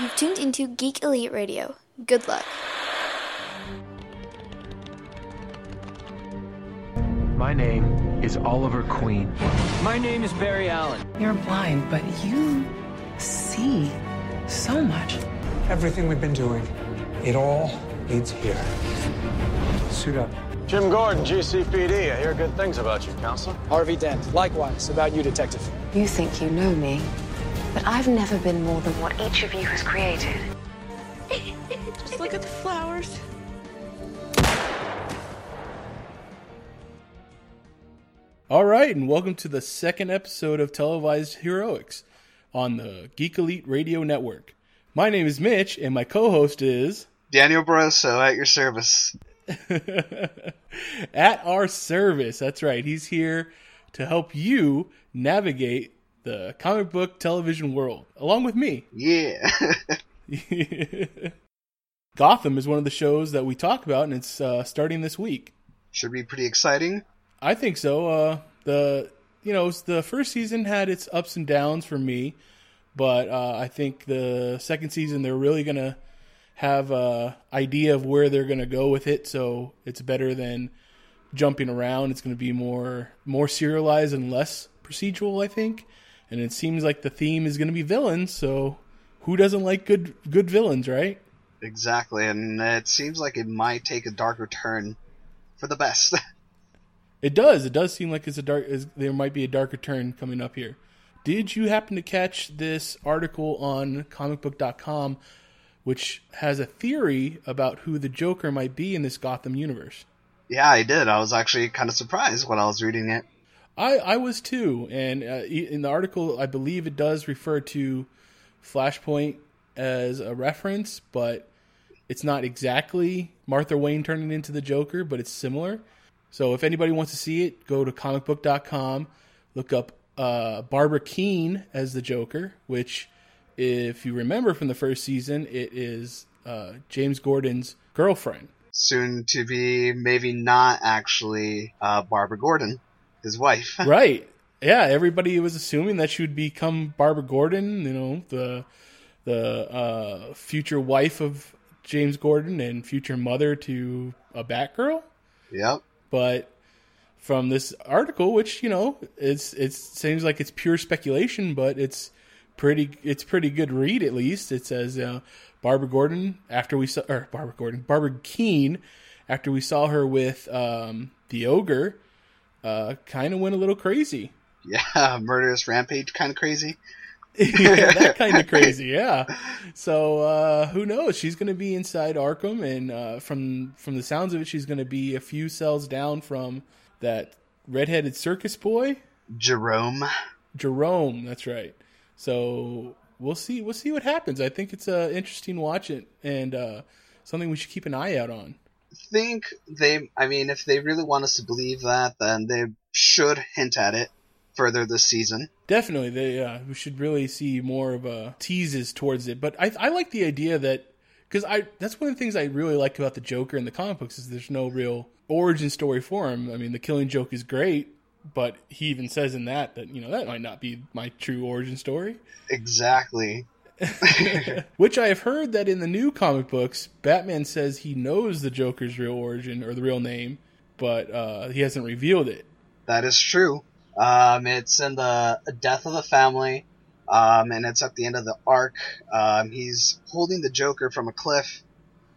You've tuned into Geek Elite Radio. Good luck. My name is Oliver Queen. My name is Barry Allen. You're blind, but you see so much. Everything we've been doing, it all leads here. Suit up. Jim Gordon, GCPD. I hear good things about you, Counselor. Harvey Dent. Likewise, about you, Detective. You think you know me, but I've never been more than what each of you has created. Just look at the flowers. All right, and welcome to the second episode of Televised Heroics on the Geek Elite Radio Network. My name is Mitch, and my co-host is Daniel Barroso at your service. at our service. That's right. He's here to help you navigate the comic book television world, along with me. Yeah. Gotham is one of the shows that we talk about, and it's uh, starting this week. Should be pretty exciting. I think so. Uh, the you know the first season had its ups and downs for me, but uh, I think the second season they're really gonna have a idea of where they're gonna go with it. So it's better than jumping around. It's gonna be more more serialized and less procedural. I think, and it seems like the theme is gonna be villains. So who doesn't like good good villains, right? Exactly, and it seems like it might take a darker turn for the best. It does. It does seem like it's a dark. Is, there might be a darker turn coming up here. Did you happen to catch this article on comicbook.com, which has a theory about who the Joker might be in this Gotham universe? Yeah, I did. I was actually kind of surprised when I was reading it. I, I was too. And uh, in the article, I believe it does refer to Flashpoint as a reference, but it's not exactly Martha Wayne turning into the Joker, but it's similar. So if anybody wants to see it, go to comicbook.com, look up uh, Barbara Kean as the Joker, which, if you remember from the first season, it is uh, James Gordon's girlfriend. Soon to be maybe not actually uh, Barbara Gordon, his wife. right. Yeah, everybody was assuming that she would become Barbara Gordon, you know, the the uh, future wife of James Gordon and future mother to a Batgirl. Yep but from this article, which you know, it's it seems like it's pure speculation, but it's pretty it's pretty good read at least. It says uh, Barbara Gordon after we saw or Barbara Gordon Barbara Kean after we saw her with um, the ogre, uh, kind of went a little crazy. Yeah, murderous rampage, kind of crazy. yeah, that kind of crazy. Yeah. So uh, who knows? She's going to be inside Arkham, and uh, from from the sounds of it, she's going to be a few cells down from that redheaded circus boy, Jerome. Jerome. That's right. So we'll see. We'll see what happens. I think it's a interesting watch it and uh, something we should keep an eye out on. Think they? I mean, if they really want us to believe that, then they should hint at it further this season. Definitely, they uh, we should really see more of a teases towards it. But I, I like the idea that because I that's one of the things I really like about the Joker in the comic books is there's no real origin story for him. I mean, the Killing Joke is great, but he even says in that that you know that might not be my true origin story. Exactly. Which I have heard that in the new comic books, Batman says he knows the Joker's real origin or the real name, but uh, he hasn't revealed it. That is true. Um, it's in the death of the family, um, and it's at the end of the arc. Um, he's holding the Joker from a cliff,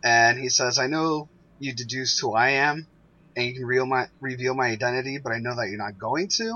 and he says, "I know you deduced who I am, and you can reveal my reveal my identity, but I know that you're not going to."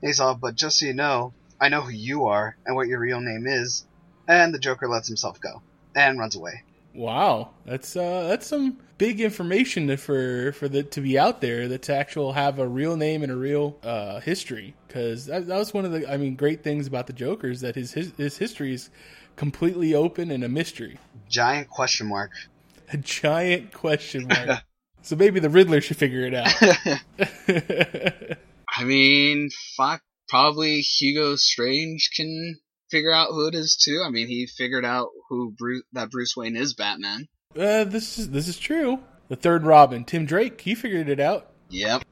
And he's all, "But just so you know, I know who you are and what your real name is." And the Joker lets himself go and runs away. Wow, that's uh, that's some big information to, for for the to be out there that to actual have a real name and a real uh, history because that, that, was one of the I mean great things about the Joker is that his his, his history is completely open and a mystery. Giant question mark. A giant question mark. so maybe the Riddler should figure it out. I mean, fuck. Probably Hugo Strange can figure out who it is too. I mean, he figured out who Bruce, that Bruce Wayne is Batman. Uh, this is this is true. The third Robin, Tim Drake, he figured it out. Yep.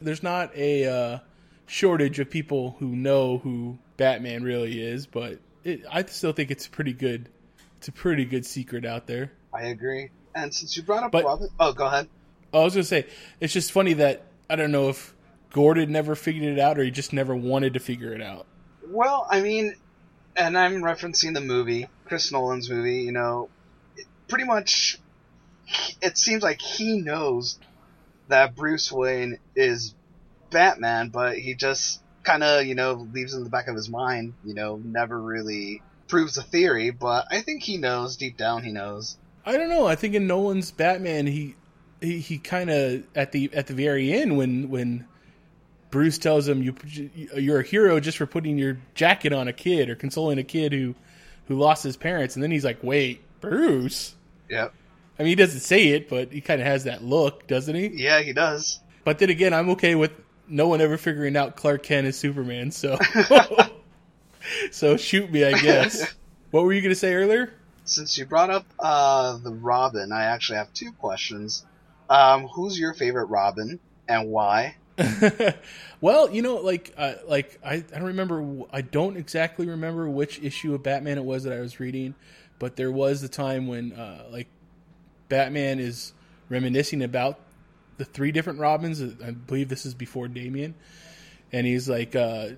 There's not a uh, shortage of people who know who Batman really is, but it, I still think it's pretty good. It's a pretty good secret out there. I agree. And since you brought up But- Robin, oh, go ahead. I was gonna say it's just funny that I don't know if Gordon never figured it out or he just never wanted to figure it out. Well, I mean, and I'm referencing the movie, Chris Nolan's movie. You know, pretty much, it seems like he knows that Bruce Wayne is Batman, but he just kind of, you know, leaves in the back of his mind. You know, never really proves the theory, but I think he knows deep down. He knows. I don't know. I think in Nolan's Batman, he he, he kind of at the at the very end when when Bruce tells him you you're a hero just for putting your jacket on a kid or consoling a kid who who lost his parents, and then he's like, "Wait, Bruce." Yep. I mean, he doesn't say it, but he kind of has that look, doesn't he? Yeah, he does. But then again, I'm okay with no one ever figuring out Clark Kent is Superman. So, so shoot me, I guess. What were you going to say earlier? Since you brought up uh, the Robin, I actually have two questions. Um, who's your favorite Robin and why? well, you know, like, uh, like I, I don't remember. I don't exactly remember which issue of Batman it was that I was reading, but there was the time when, uh, like, Batman is reminiscing about the three different Robins. I believe this is before Damian, and he's like, uh,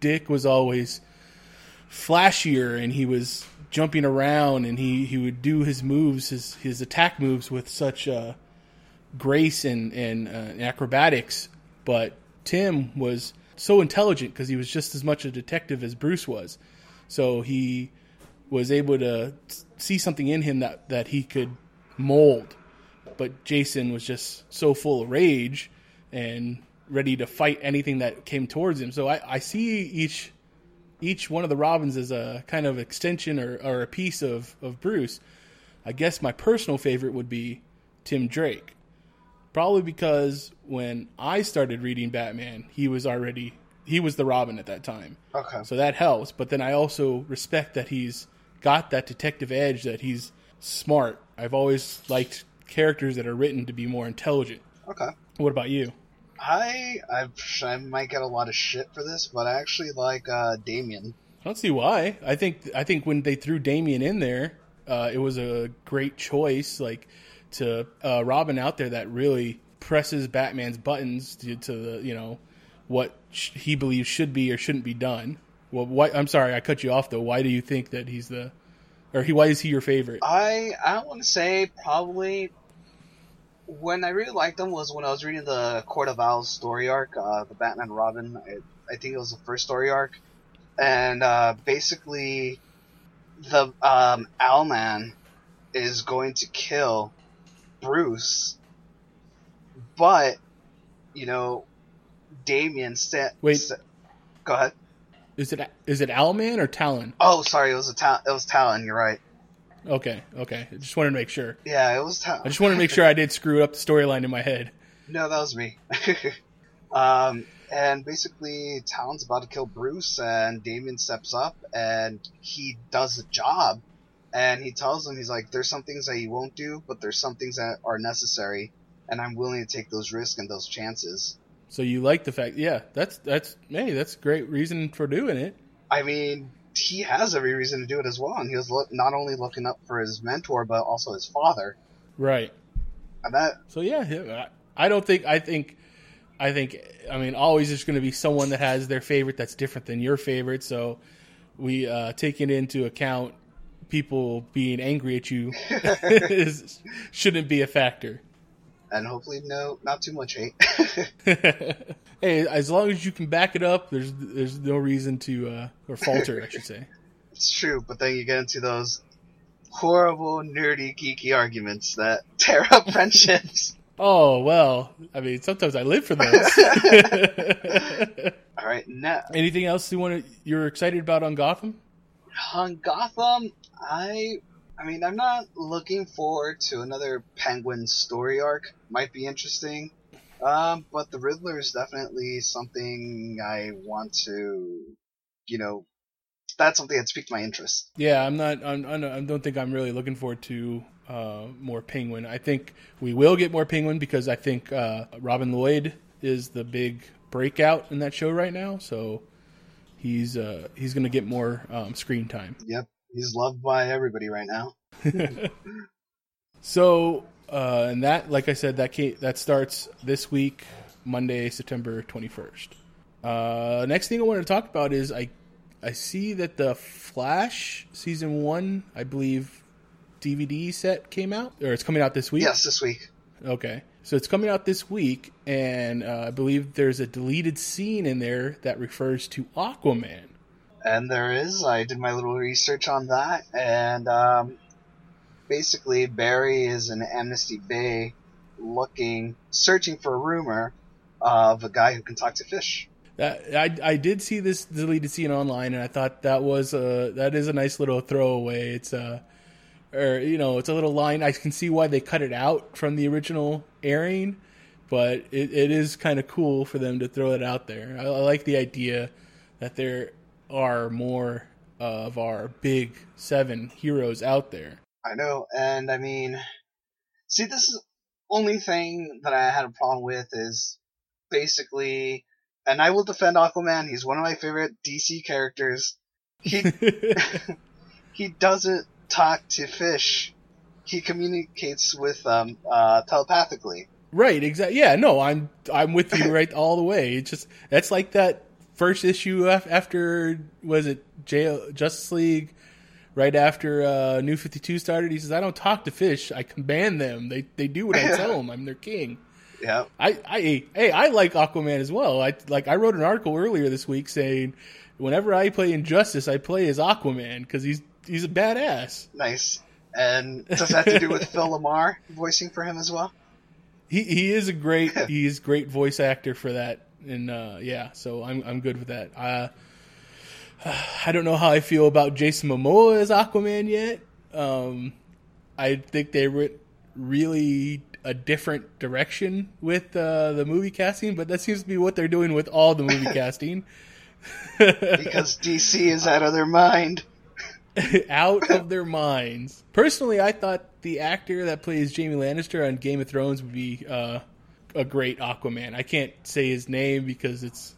Dick was always flashier, and he was jumping around, and he, he would do his moves, his his attack moves with such uh, grace and and uh, acrobatics. But Tim was so intelligent because he was just as much a detective as Bruce was, so he was able to see something in him that that he could mold. But Jason was just so full of rage and ready to fight anything that came towards him. So I, I see each each one of the Robins is a kind of extension or, or a piece of, of Bruce. I guess my personal favorite would be Tim Drake. Probably because when I started reading Batman, he was already he was the Robin at that time. Okay. So that helps. But then I also respect that he's got that detective edge, that he's smart. I've always liked characters that are written to be more intelligent. Okay. What about you? I I, I might get a lot of shit for this, but I actually like uh, Damian. I don't see why. I think I think when they threw Damian in there, uh, it was a great choice. Like to uh, Robin out there that really presses Batman's buttons to, to the you know what sh- he believes should be or shouldn't be done. Well, why, I'm sorry, I cut you off though. Why do you think that he's the, or he? Why is he your favorite? I I want to say probably when I really liked them was when I was reading the Court of Owls story arc, uh, the Batman Robin. I, I think it was the first story arc, and uh, basically the um, Owlman is going to kill Bruce, but you know Damian said. Wait. go ahead. Is it is it Owlman or Talon? Oh, sorry, it was a ta- it was Talon. You're right. Okay, okay. I just wanted to make sure. Yeah, it was Talon. I just wanted to make sure I did screw up the storyline in my head. No, that was me. um, and basically, Talon's about to kill Bruce, and Damian steps up, and he does the job. And he tells him, he's like, "There's some things that you won't do, but there's some things that are necessary, and I'm willing to take those risks and those chances." So you like the fact? Yeah, that's that's hey, that's a great reason for doing it. I mean, he has every reason to do it as well, and he was look, not only looking up for his mentor, but also his father. Right. And that So yeah, I don't think I think I think I mean always there's going to be someone that has their favorite that's different than your favorite. So we uh, taking into account people being angry at you is, shouldn't be a factor. And hopefully, no, not too much hate. hey, as long as you can back it up, there's there's no reason to uh, or falter, I should say. It's true, but then you get into those horrible, nerdy, geeky arguments that tear up friendships. Oh well, I mean sometimes I live for those. All right, now Anything else you want to you're excited about on Gotham? on Gotham, I, I mean, I'm not looking forward to another Penguin story arc. Might be interesting, um, but the Riddler is definitely something I want to, you know, that's something that piqued my interest. Yeah, I'm not. I'm, I don't think I'm really looking forward to uh, more Penguin. I think we will get more Penguin because I think uh, Robin Lloyd is the big breakout in that show right now. So he's uh, he's going to get more um, screen time. Yep, he's loved by everybody right now. so, uh, and that, like I said, that came, that starts this week, Monday, September twenty first. Uh, next thing I want to talk about is I I see that the Flash season one, I believe, DVD set came out, or it's coming out this week. Yes, this week. Okay, so it's coming out this week, and uh, I believe there's a deleted scene in there that refers to Aquaman. And there is. I did my little research on that, and um, basically Barry is in Amnesty Bay, looking, searching for a rumor of a guy who can talk to fish. I I did see this deleted scene online, and I thought that was a that is a nice little throwaway. It's a or you know it's a little line. I can see why they cut it out from the original airing, but it, it is kind of cool for them to throw it out there. I, I like the idea that there are more of our big seven heroes out there. I know, and I mean, see, this is only thing that I had a problem with is basically and I will defend Aquaman. He's one of my favorite DC characters. He he doesn't talk to fish. He communicates with them uh, telepathically. Right. Exactly. Yeah. No, I'm I'm with you right all the way. It's just that's like that first issue after was it J- Justice League. Right after uh, New Fifty Two started, he says, "I don't talk to fish. I command them. They they do what I tell them. I'm their king." Yeah. I, I hey, I like Aquaman as well. I like I wrote an article earlier this week saying whenever I play Injustice, I play as Aquaman because he's he's a badass. Nice. And does that have to do with Phil LaMarr voicing for him as well? He he is a great he's great voice actor for that, and uh, yeah, so I'm I'm good with that. Uh, I don't know how I feel about Jason Momoa as Aquaman yet. Um, I think they went really a different direction with uh, the movie casting, but that seems to be what they're doing with all the movie casting. because DC is out of their mind. out of their minds. Personally, I thought the actor that plays Jaime Lannister on Game of Thrones would be uh, a great Aquaman. I can't say his name because it's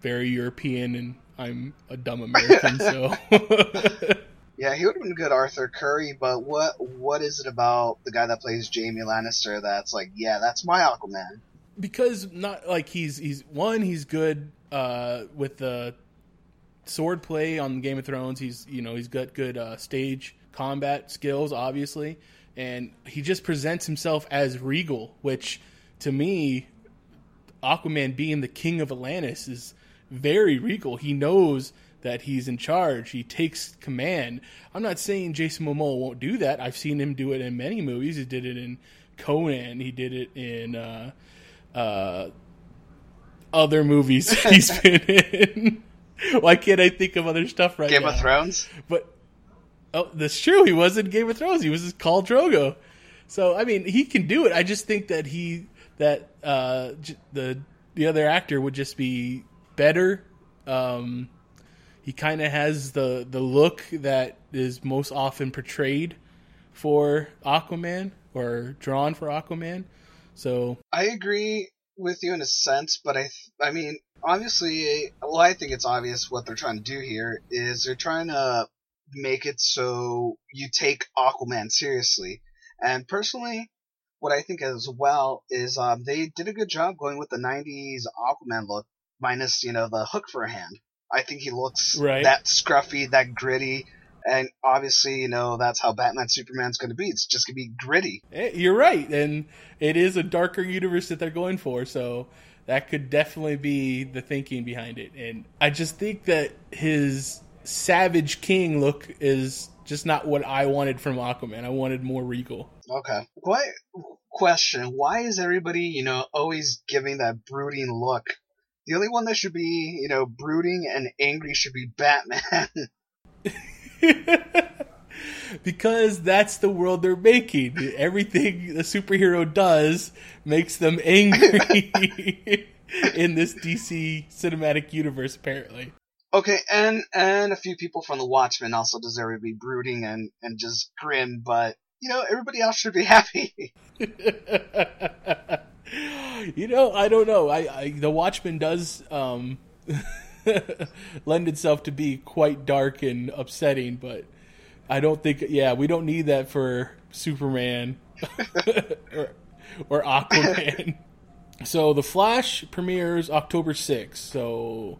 very European and I'm a dumb American, so Yeah, he would have been good Arthur Curry, but what what is it about the guy that plays Jaime Lannister that's like, yeah, that's my Aquaman? Because not like he's he's one, he's good uh, with the sword play on Game of Thrones. He's you know he's got good uh, stage combat skills, obviously, and he just presents himself as regal, which to me, Aquaman being the king of Atlantis is very regal. He knows that he's in charge. He takes command. I'm not saying Jason Momoa won't do that. I've seen him do it in many movies. He did it in Conan. He did it in uh, uh, other movies he's been in. Why can't I think of other stuff right Game now? Game of Thrones? But oh, that's true. He was in Game of Thrones. He was just called Drogo. So I mean, he can do it. I just think that he that uh, the the other actor would just be better. Um, he kind of has the the look that is most often portrayed for Aquaman or drawn for Aquaman. So I agree with you in a sense, but I I mean obviously, well, I think it's obvious what they're trying to do here is they're trying to make it so you take Aquaman seriously. And personally, what I think as well is um, they did a good job going with the '90s Aquaman look, minus you know the hook for a hand. I think he looks right. that scruffy, that gritty, and obviously, you know, that's how Batman Superman's going to be. It's just going to be gritty. Eh, you're right, and it is a darker universe that they're going for, so that could definitely be the thinking behind it. And I just think that his Savage King look is just not what I wanted from Aquaman. I wanted more regal. Okay. What question? Why is everybody, you know, always giving that brooding look? The only one that should be, you know, brooding and angry should be Batman. because that's the world they're making. Everything the superhero does makes them angry in this DC cinematic universe, apparently. Okay, and and a few people from the Watchmen also deserve to be brooding and and just grim, but you know everybody else should be happy. you know, I don't know. I, I the Watchmen does um lend itself to be quite dark and upsetting. But I don't think, yeah, we don't need that for Superman or, or Aquaman. so the Flash premieres October 6th. So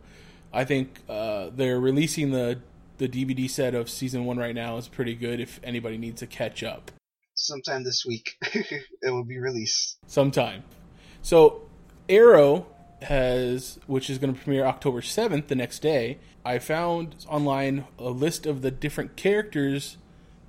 I think uh, they're releasing the the DVD set of season one right now is pretty good. If anybody needs to catch up, Sometime this week, it will be released. sometime. So Arrow has, which is going to premiere October seventh, the next day. I found online a list of the different characters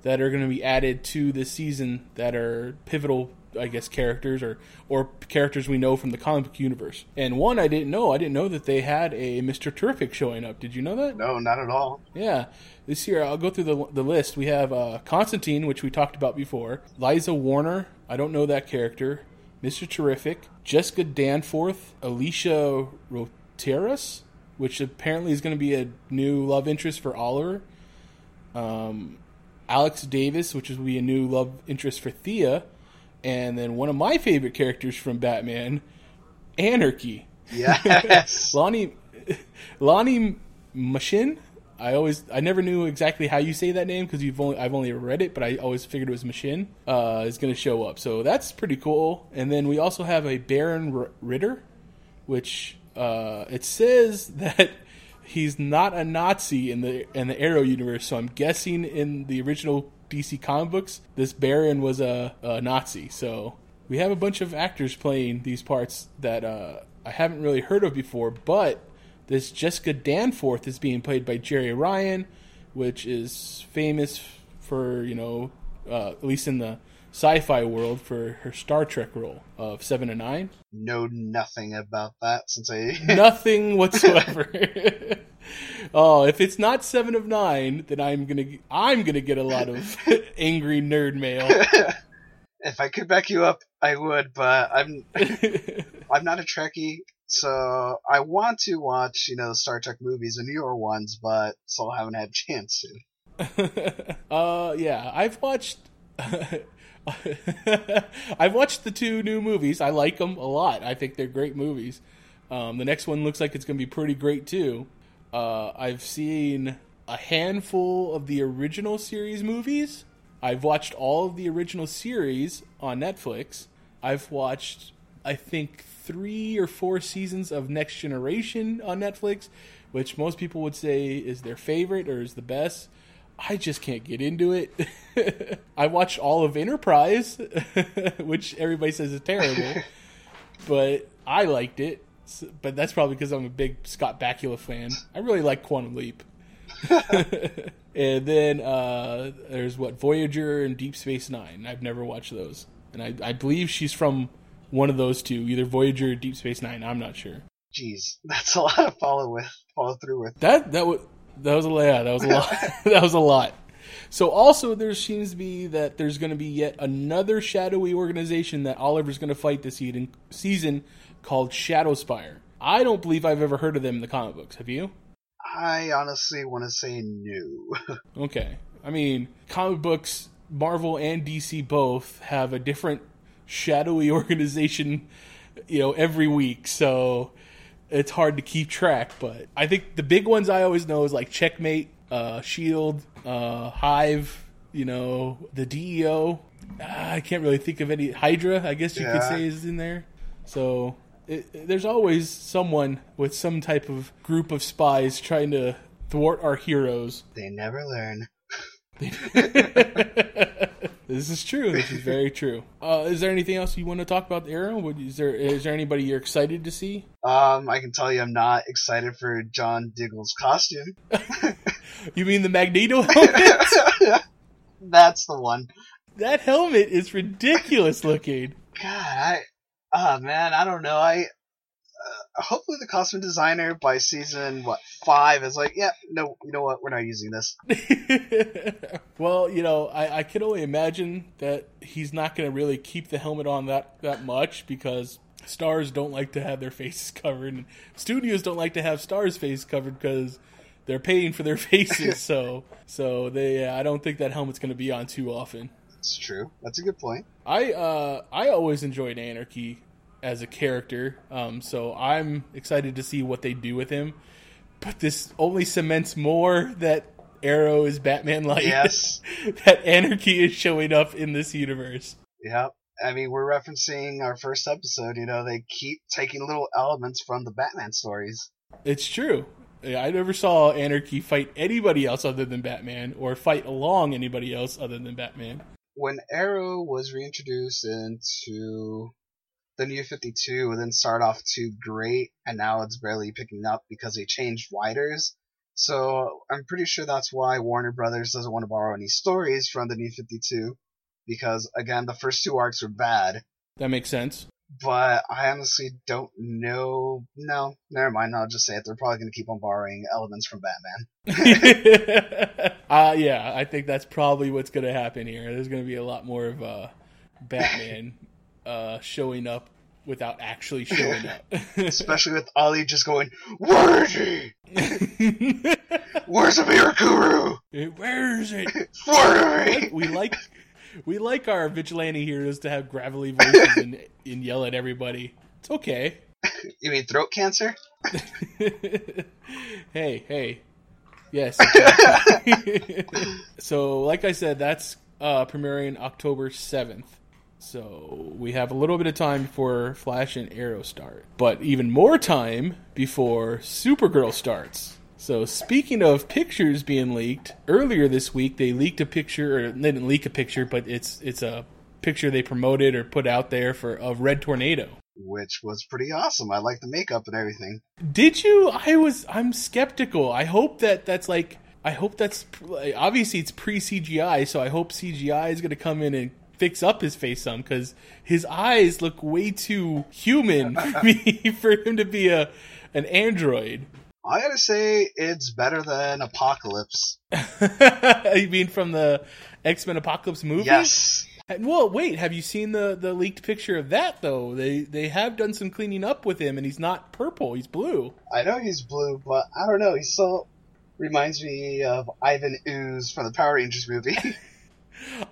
that are going to be added to this season that are pivotal I guess characters or or characters we know from the comic book universe. And one I didn't know. I didn't know that they had a Mister Terrific showing up. Did you know that? No, not at all. Yeah, this year I'll go through the the list. We have uh, Constantine, which we talked about before. Liza Warner. I don't know that character. Mister Terrific. Jessica Danforth. Alicia Roteras, which apparently is going to be a new love interest for Oliver. Um, Alex Davis, which will be a new love interest for Thea and then one of my favorite characters from Batman, Anarchy. Yes, Lonnie, Lonnie Machin. I always, I never knew exactly how you say that name because you've only, I've only read it, but I always figured it was Machin. Uh, is going to show up, so that's pretty cool. And then we also have a Baron R- Ritter, which uh, it says that he's not a Nazi in the in the Arrow universe. So I'm guessing in the original DC comic books, this Baron was a, a Nazi. So we have a bunch of actors playing these parts that uh, I haven't really heard of before. But this Jessica Danforth is being played by Jeri Ryan, which is famous for you know uh, at least in the sci-fi world for her Star Trek role of Seven and Nine. Know nothing about that since I nothing whatsoever. oh, if it's not Seven of Nine, then I'm gonna I'm gonna get a lot of angry nerd mail. if I could back you up, I would, but I'm I'm not a Trekkie, so I want to watch you know Star Trek movies, the newer ones, but still haven't had a chance to. uh, yeah, I've watched. I've watched the two new movies. I like them a lot. I think they're great movies. Um, the next one looks like it's going to be pretty great too. Uh, I've seen a handful of the original series movies. I've watched all of the original series on Netflix. I've watched, I think, three or four seasons of Next Generation on Netflix, which most people would say is their favorite or is the best. I just can't get into it. I watched all of Enterprise, which everybody says is terrible, but I liked it. But that's probably because I'm a big Scott Bakula fan. I really like Quantum Leap. and then uh, there's what Voyager and Deep Space Nine. I've never watched those, and I, I believe she's from one of those two, either Voyager or Deep Space Nine. I'm not sure. Jeez, that's a lot to follow with, follow through with. That that was that was a yeah, that was a lot. that was a lot. So also there seems to be that there's going to be yet another shadowy organization that Oliver's going to fight this season called Shadowspire. I don't believe I've ever heard of them in the comic books. Have you? I honestly want to say no. okay. I mean, comic books, Marvel and DC both have a different shadowy organization, you know, every week. So it's hard to keep track. But I think the big ones I always know is like Checkmate, uh, Shield, uh, Hive. You know, the DEO. Ah, I can't really think of any. Hydra, I guess you yeah. could say, is in there. So it, there's always someone with some type of group of spies trying to thwart our heroes. They never learn. this is true. This is very true. Uh, is there anything else you want to talk about the Arrow? Is there is there anybody you're excited to see? Um, I can tell you, I'm not excited for John Diggle's costume. you mean the Magneto helmet? That's the one. That helmet is ridiculous looking. God, I oh man, I don't know. I hopefully the costume designer by season what five is like, yeah, no, you know what, we're not using this. well, you know, I, I can only imagine that he's not going to really keep the helmet on that that much because stars don't like to have their faces covered, and studios don't like to have stars' face covered because they're paying for their faces. so, so they, I don't think that helmet's going to be on too often. That's true. That's a good point. I uh, I always enjoyed Anarchy as a character, um, so I'm excited to see what they do with him. but this only cements more that Arrow is Batman like. Yes. that anarchy is showing up in this universe. Yep. I mean, we're referencing our first episode. You know, they keep taking little elements from the Batman stories. It's true. I never saw Anarchy fight anybody else other than Batman, or fight along anybody else other than Batman. When Arrow was reintroduced into the New 52 and then start off too great, and now it's barely picking up because they changed writers. So I'm pretty sure that's why Warner Brothers doesn't want to borrow any stories from the New 52, because again, the first two arcs were bad. That makes sense. But I honestly don't know. No, never mind. I'll just say it. They're probably going to keep on borrowing elements from Batman. uh, yeah, I think that's probably what's going to happen here. There's going to be a lot more of uh, Batman uh, showing up without actually showing up. Especially with Ollie just going, Where is he? Where's the Mirakuru? Where is it? Where is he? We like we like our vigilante heroes to have gravelly voices and, and yell at everybody. It's okay. You mean throat cancer? hey, hey. Yes. so, like I said, that's uh, premiering October 7th. So we have a little bit of time before Flash and Arrow start, but even more time before Supergirl starts. So speaking of pictures being leaked, earlier this week they leaked a picture, or they didn't leak a picture, but it's it's a picture they promoted or put out there for of Red Tornado, which was pretty awesome. I like the makeup and everything. Did you? I was. I'm skeptical. I hope that that's like. I hope that's obviously it's pre CGI, so I hope CGI is going to come in and fix up his face some because his eyes look way too human for him to be a an android. I gotta say, it's better than Apocalypse. you mean from the X Men Apocalypse movie? Yes. Well, wait. Have you seen the the leaked picture of that though? They they have done some cleaning up with him, and he's not purple. He's blue. I know he's blue, but I don't know. He still reminds me of Ivan Ooze from the Power Rangers movie.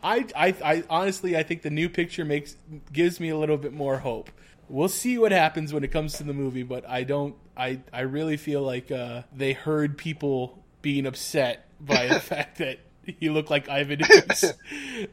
I, I, I honestly, I think the new picture makes gives me a little bit more hope. We'll see what happens when it comes to the movie, but I don't. I, I really feel like uh, they heard people being upset by the fact that he looked like Ivan Ooze,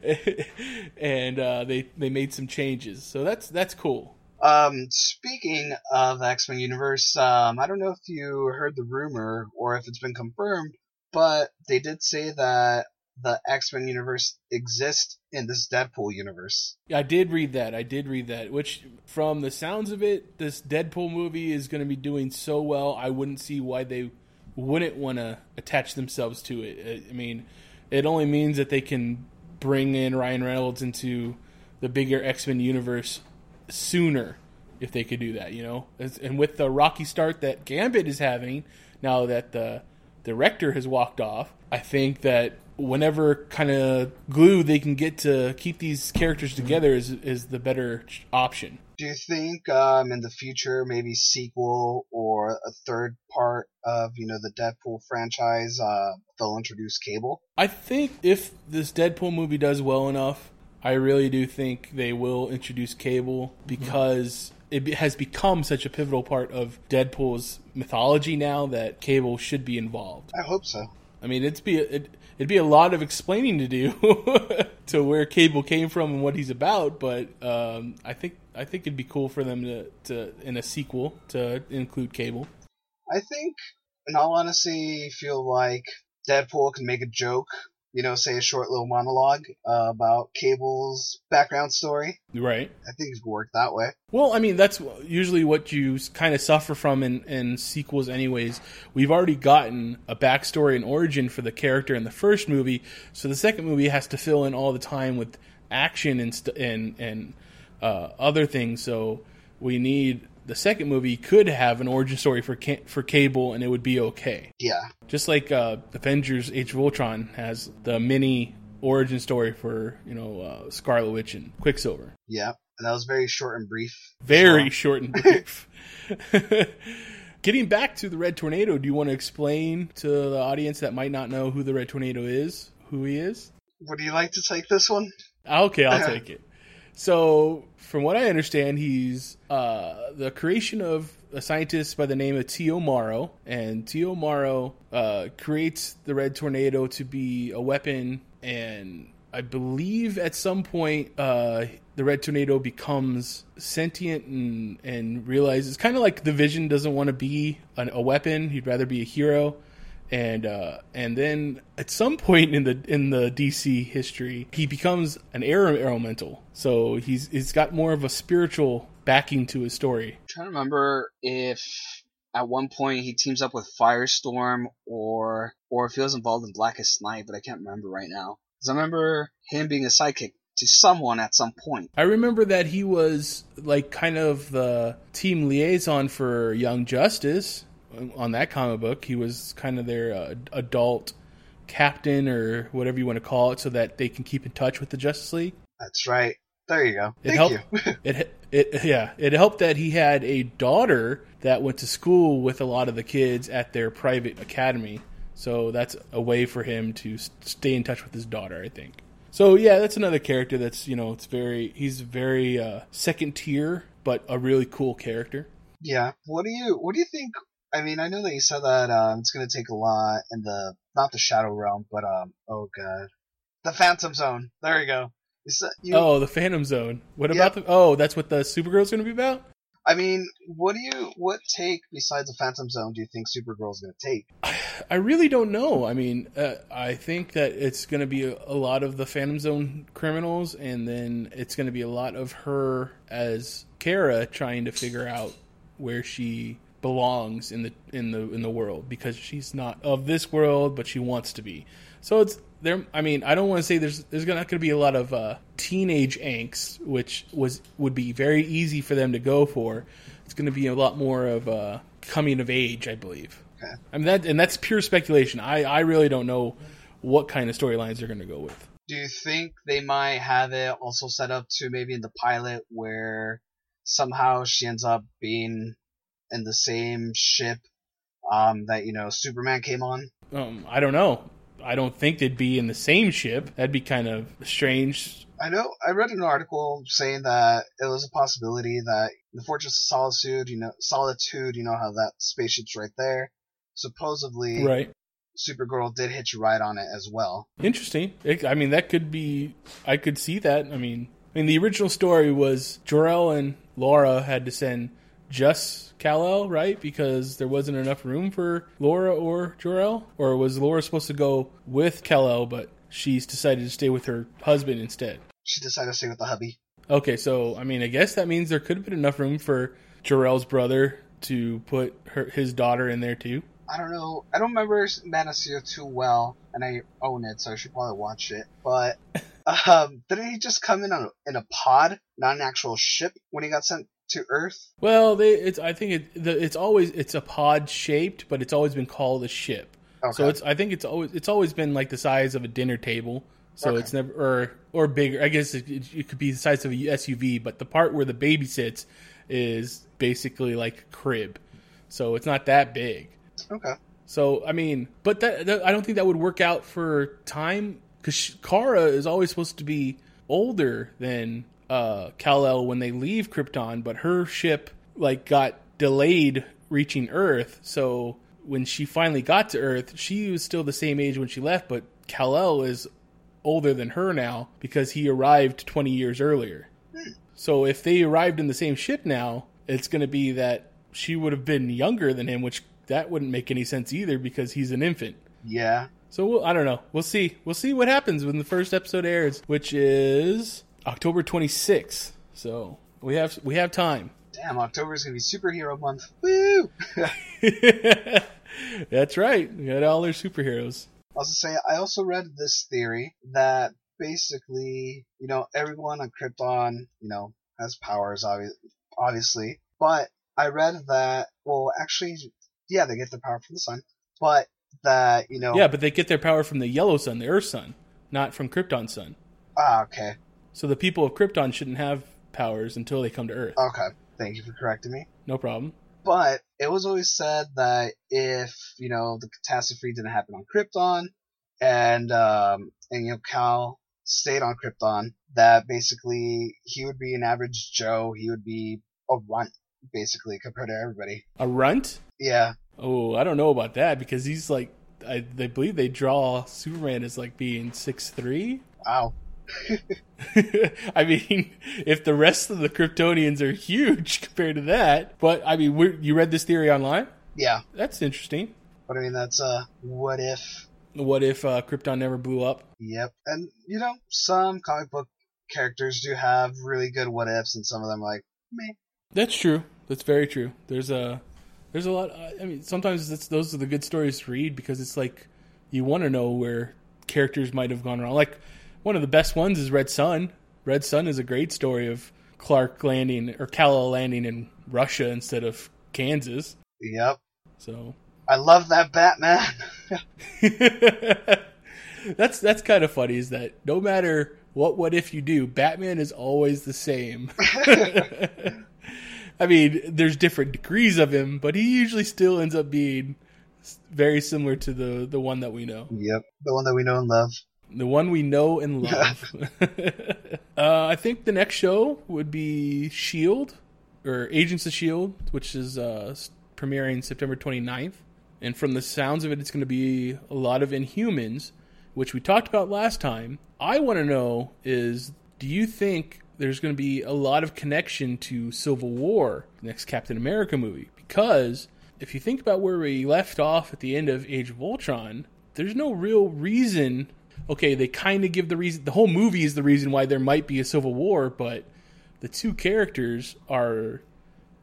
and uh, they they made some changes. So that's that's cool. Um, speaking of X Men Universe, um, I don't know if you heard the rumor or if it's been confirmed, but they did say that the X Men universe exists in this Deadpool universe. I did read that. I did read that. Which, from the sounds of it, this Deadpool movie is going to be doing so well. I wouldn't see why they wouldn't want to attach themselves to it. I mean, it only means that they can bring in Ryan Reynolds into the bigger X Men universe sooner if they could do that. You know, and with the rocky start that Gambit is having now that the director has walked off, I think that whenever kind of glue they can get to keep these characters together is is the better option. Do you think um, in the future maybe sequel or a third part of you know the Deadpool franchise uh, they'll introduce Cable? I think if this Deadpool movie does well enough, I really do think they will introduce Cable because it has become such a pivotal part of Deadpool's mythology now that Cable should be involved. I hope so. I mean, it'd be it, would be a lot of explaining to do to where Cable came from and what he's about, but um, I think I think it'd be cool for them to, to in a sequel to include Cable. I think, in all honesty, feel like Deadpool can make a joke you know, say a short little monologue uh, about Cable's background story. Right. I think it could work that way. Well, I mean, that's usually what you kind of suffer from in, in sequels, anyways. We've already gotten a backstory and origin for the character in the first movie, so the second movie has to fill in all the time with action and st- and and uh, other things. So we need the second movie could have an origin story for ca- for Cable, and it would be okay. Yeah, just like uh, Avengers: Age of Ultron has the mini origin story for you know uh, Scarlet Witch and Quicksilver. Yeah, and that was very short and brief. Very well. short and brief. Getting back to the Red Tornado, do you want to explain to the audience that might not know who the Red Tornado is, who he is? Would you like to take this one? Okay, I'll take it. So, from what I understand, he's uh, the creation of a scientist by the name of T.O. Morrow, and T.O. Morrow uh, creates the red tornado to be a weapon. And I believe at some point, uh, the red tornado becomes sentient and and realizes kind of like the Vision doesn't want to be an, a weapon; he'd rather be a hero and uh, and then at some point in the in the DC history, he becomes an air elemental. So he's he's got more of a spiritual backing to his story. I'm trying to remember if at one point he teams up with Firestorm or or if he was involved in Blackest Night, but I can't remember right now. Because I remember him being a sidekick to someone at some point. I remember that he was like kind of the team liaison for Young Justice on that comic book. He was kind of their uh, adult captain or whatever you want to call it, so that they can keep in touch with the Justice League. That's right. There you go. It Thank helped. you. it it yeah. It helped that he had a daughter that went to school with a lot of the kids at their private academy. So that's a way for him to stay in touch with his daughter. I think. So yeah, that's another character that's you know it's very he's very uh, second tier, but a really cool character. Yeah. What do you What do you think? I mean, I know that you said that um, it's going to take a lot in the not the Shadow Realm, but um, oh god, the Phantom Zone. There you go. You said, you, oh, the Phantom Zone. What Yeah. about the? Oh, that's what the Supergirl's going to be about. I mean, what do you what take besides the Phantom Zone do you think Supergirl's going to take? I really don't know. I mean, uh, I think that it's going to be a, a lot of the Phantom Zone criminals, and then it's going to be a lot of her as Kara trying to figure out where she belongs in the in the in the world because she's not of this world, but she wants to be. So it's there. I mean, I don't want to say there's there's not going to be a lot of uh, teenage angst, which was would be very easy for them to go for. It's going to be a lot more of uh, coming of age, I believe. Okay. I mean that, and that's pure speculation. I, I really don't know what kind of storylines they're going to go with. Do you think they might have it also set up to maybe in the pilot where somehow she ends up being in the same ship um, that you know Superman came on? Um, I don't know. I don't think they'd be in the same ship. That'd be kind of strange. I know I read an article saying that it was a possibility that the Fortress of Solitude, you know, Solitude, you know how that spaceship's right there. Supposedly, Right. Supergirl did hitch a ride on it as well. Interesting. It, I mean, that could be. I could see that. I mean, I mean, the original story was Jor-El and Laura had to send just Kal-El, right? Because there wasn't enough room for Laura or Jor-El, or was Laura supposed to go with Kal-El, but she's decided to stay with her husband instead? She decided to stay with the hubby. Okay, so I mean, I guess that means there could have been enough room for Jor-El's brother to put her his daughter in there too. I don't know. I don't remember Man of Steel too well, and I own it, so I should probably watch it. But um, didn't he just come in on in a pod, not an actual ship, when he got sent to Earth? Well, they it's I think it the, it's always it's a pod shaped, but it's always been called a ship. Okay. So it's I think it's always it's always been like the size of a dinner table. So Okay. it's never or or bigger. I guess it, it, could be the size of a SUV, but the part where the baby sits is basically like a crib. So it's not that big. Okay. So I mean, but that, that I don't think that would work out for time because Kara is always supposed to be older than uh, Kal El when they leave Krypton, but her ship like got delayed reaching Earth. So when she finally got to Earth, she was still the same age when she left, but Kal El is older than her now because he arrived 20 years earlier. So if they arrived in the same ship now, it's going to be that she would have been younger than him, which that wouldn't make any sense either because he's an infant. Yeah. So we'll, I don't know. We'll see. We'll see what happens when the first episode airs, which is October 26th. So we have we have time. Damn, October is gonna be superhero month. Woo! That's right. We got all their superheroes. I was to say, I also read this theory that basically, you know, everyone on Krypton, you know, has powers, obvi- obviously. But I read that, well, actually, yeah, they get their power from the sun, but that, you know, Yeah, but they get their power from the yellow sun, the Earth sun, not from Krypton sun. ah, okay, So the people of Krypton shouldn't have powers until they come to Earth. okay, thank you for correcting me. No problem. But it was always said that if you know the catastrophe didn't happen on Krypton, and um, and you know Kal stayed on Krypton. That basically he would be an average Joe. He would be a runt, basically, compared to everybody. A runt? Yeah. Oh, I don't know about that because he's like, I they believe they draw Superman as like being six three. Wow. I mean, if the rest of the Kryptonians are huge compared to that, but I mean, we're, you read this theory online? Yeah. That's interesting. But I mean, that's uh, what if? What if uh, Krypton never blew up? Yep. And you know, some comic book characters do have really good what ifs, and some of them are like me. That's true. That's very true. There's a there's a lot. I mean, sometimes it's, those are the good stories to read because it's like you want to know where characters might have gone wrong. Like one of the best ones is Red Sun. Red Sun is a great story of Clark landing or Kal-El landing in Russia instead of Kansas. Yep. So I love that Batman. that's that's kind of funny. Is that no matter what what if you do, Batman is always the same. I mean, there's different degrees of him, but he usually still ends up being very similar to the the one that we know. Yep, the one that we know and love. The one we know and love. uh, I think the next show would be Shield or Agents of Shield, which is uh, premiering September 29th. And from the sounds of it, it's going to be a lot of Inhumans, which we talked about last time. I want to know is do you think there's going to be a lot of connection to Civil War, next Captain America movie? Because if you think about where we left off at the end of Age of Ultron, there's no real reason. Okay, they kind of give the reason. The whole movie is the reason why there might be a Civil War, but the two characters are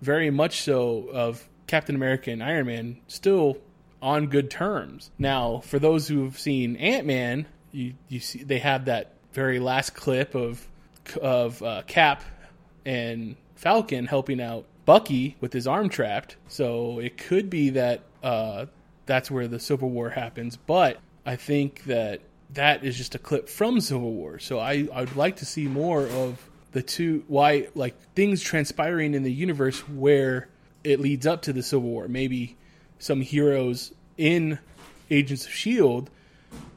very much so of Captain America and Iron Man still on good terms. Now, for those who've seen Ant Man, you you see they have that very last clip of of uh, Cap and Falcon helping out Bucky with his arm trapped. So it could be that uh, that's where the Civil War happens. But I think that that is just a clip from Civil War. So I I'd like to see more of the two why like things transpiring in the universe where it leads up to the Civil War. Maybe some heroes in Agents of Shield,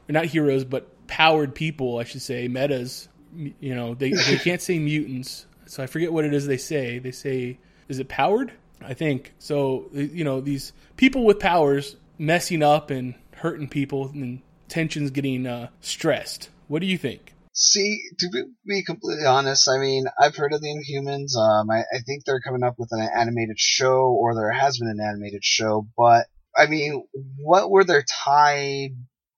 or not heroes, but powered people, I should say, metas. You know, they they can't say mutants, so I forget what it is they say. They say, is it powered? I think so. You know, these people with powers messing up and hurting people, and tensions getting uh, stressed. What do you think? See, to be completely honest, I mean, I've heard of the Inhumans. Um, I, I think they're coming up with an animated show, or there has been an animated show. But I mean, what would their tie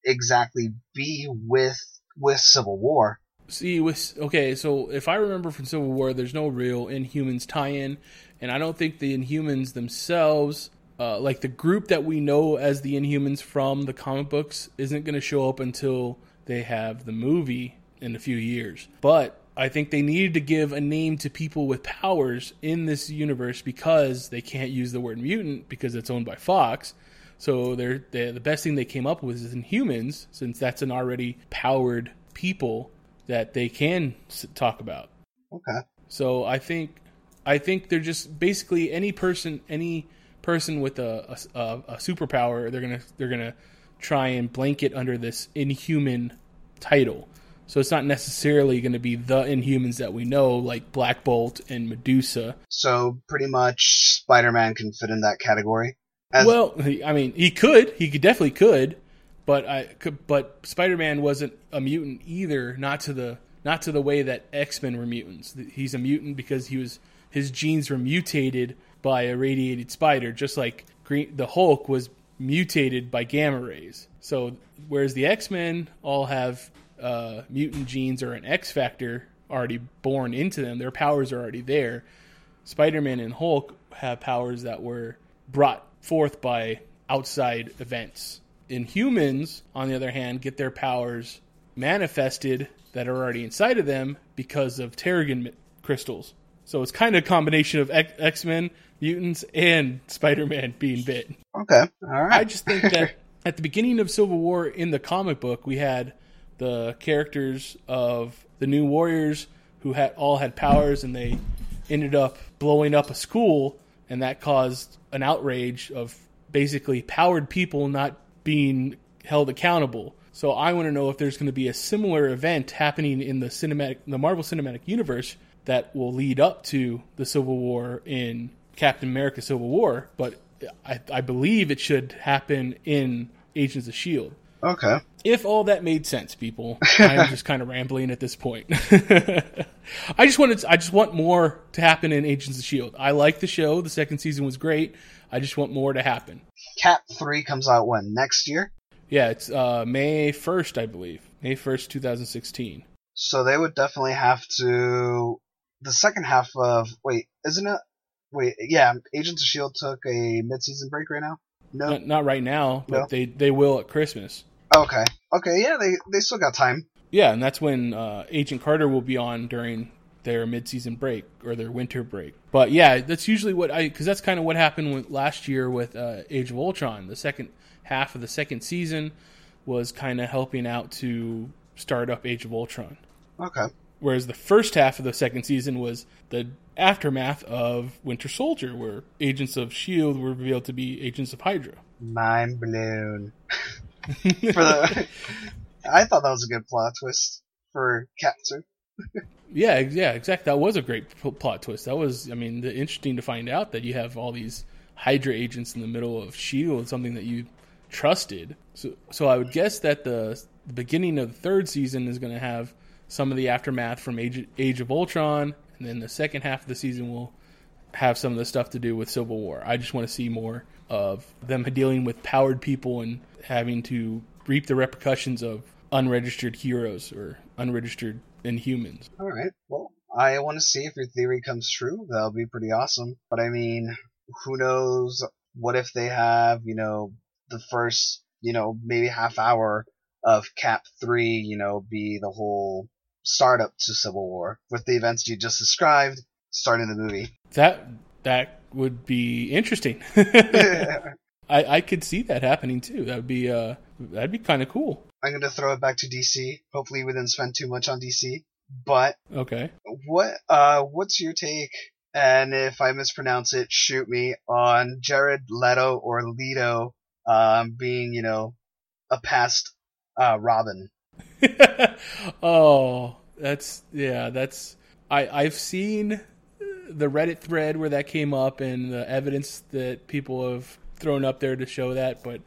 exactly be with with Civil War? See, with okay, so if I remember from Civil War, there's no real Inhumans tie-in, and I don't think the Inhumans themselves, uh, like the group that we know as the Inhumans from the comic books, isn't going to show up until they have the movie in a few years. But I think they needed to give a name to people with powers in this universe because they can't use the word mutant because it's owned by Fox. So they're, they're the best thing they came up with is Inhumans, since that's an already powered people that they can talk about. Okay. So I think I think they're just basically any person any person with a, a, a superpower they're gonna they're gonna try and blanket under this inhuman title. So it's not necessarily going to be the Inhumans that we know, like Black Bolt and Medusa. So pretty much Spider-Man can fit in that category. As- well, I mean, he could. He could definitely could, but I could. But Spider-Man wasn't a mutant either. Not to the not to the way that X-Men were mutants. He's a mutant because he was his genes were mutated by a radiated spider, just like Green, the Hulk was mutated by gamma rays. So whereas the X-Men all have uh, mutant genes or an X factor already born into them. Their powers are already there. Spider Man and Hulk have powers that were brought forth by outside events. Inhumans, on the other hand, get their powers manifested that are already inside of them because of Terrigen crystals. So it's kind of a combination of X Men, mutants, and Spider Man being bit. Okay, all right. I just think that at the beginning of Civil War in the comic book, we had the characters of the New Warriors who had all had powers, and they ended up blowing up a school, and that caused an outrage of basically powered people not being held accountable. So I want to know if there's going to be a similar event happening in the cinematic, the Marvel Cinematic Universe that will lead up to the Civil War in Captain America: Civil War. But I, I believe it should happen in Agents of Shield. Okay. If all that made sense, people, I'm just kind of rambling at this point. I just wanted, I just want more to happen in Agents of Shield. I like the show. The second season was great. I just want more to happen. Cap three comes out when next year. Yeah, it's uh, May first, I believe. May first, two thousand sixteen. So they would definitely have to. The second half of wait, isn't it? Wait, yeah, Agents of Shield took a mid-season break right now. No, Not, not right now, but No. they they will at Christmas. okay, okay, yeah, they they still got time. Yeah, and that's when uh, Agent Carter will be on during their mid-season break or their winter break. But yeah, that's usually what I because that's kind of what happened with, last year with uh, Age of Ultron. The second half of the second season was kind of helping out to start up Age of Ultron, Okay, whereas the first half of the second season was the aftermath of Winter Soldier, where Agents of Shield were revealed to be Agents of Hydra. mind blown. for the, I thought that was a good plot twist for Cap two. Yeah, yeah, exactly. That was a great p- plot twist. That was, I mean, the, interesting to find out that you have all these Hydra agents in the middle of Shield, something that you trusted. So, so I would guess that the, the beginning of the third season is going to have some of the aftermath from Age, Age of Ultron, and then the second half of the season will have some of the stuff to do with Civil War. I just want to see more of them dealing with powered people and having to reap the repercussions of unregistered heroes or unregistered Inhumans. All right. Well, I want to see if your theory comes true. That'll be pretty awesome. But I mean, who knows? What if they have, you know, the first, you know, maybe half hour of Cap 3, you know, be the whole startup to Civil War with the events you just described starting the movie. That that would be interesting. I, I could see that happening too. That would be uh that'd be kind of cool. I'm going to throw it back to DC. Hopefully we didn't spend too much on DC. But Okay. what uh what's your take and if I mispronounce it, shoot me on Jared Leto or Leto um being, you know, a past uh Robin. oh, that's yeah, that's I I've seen the Reddit thread where that came up and the evidence that people have thrown up there to show that, but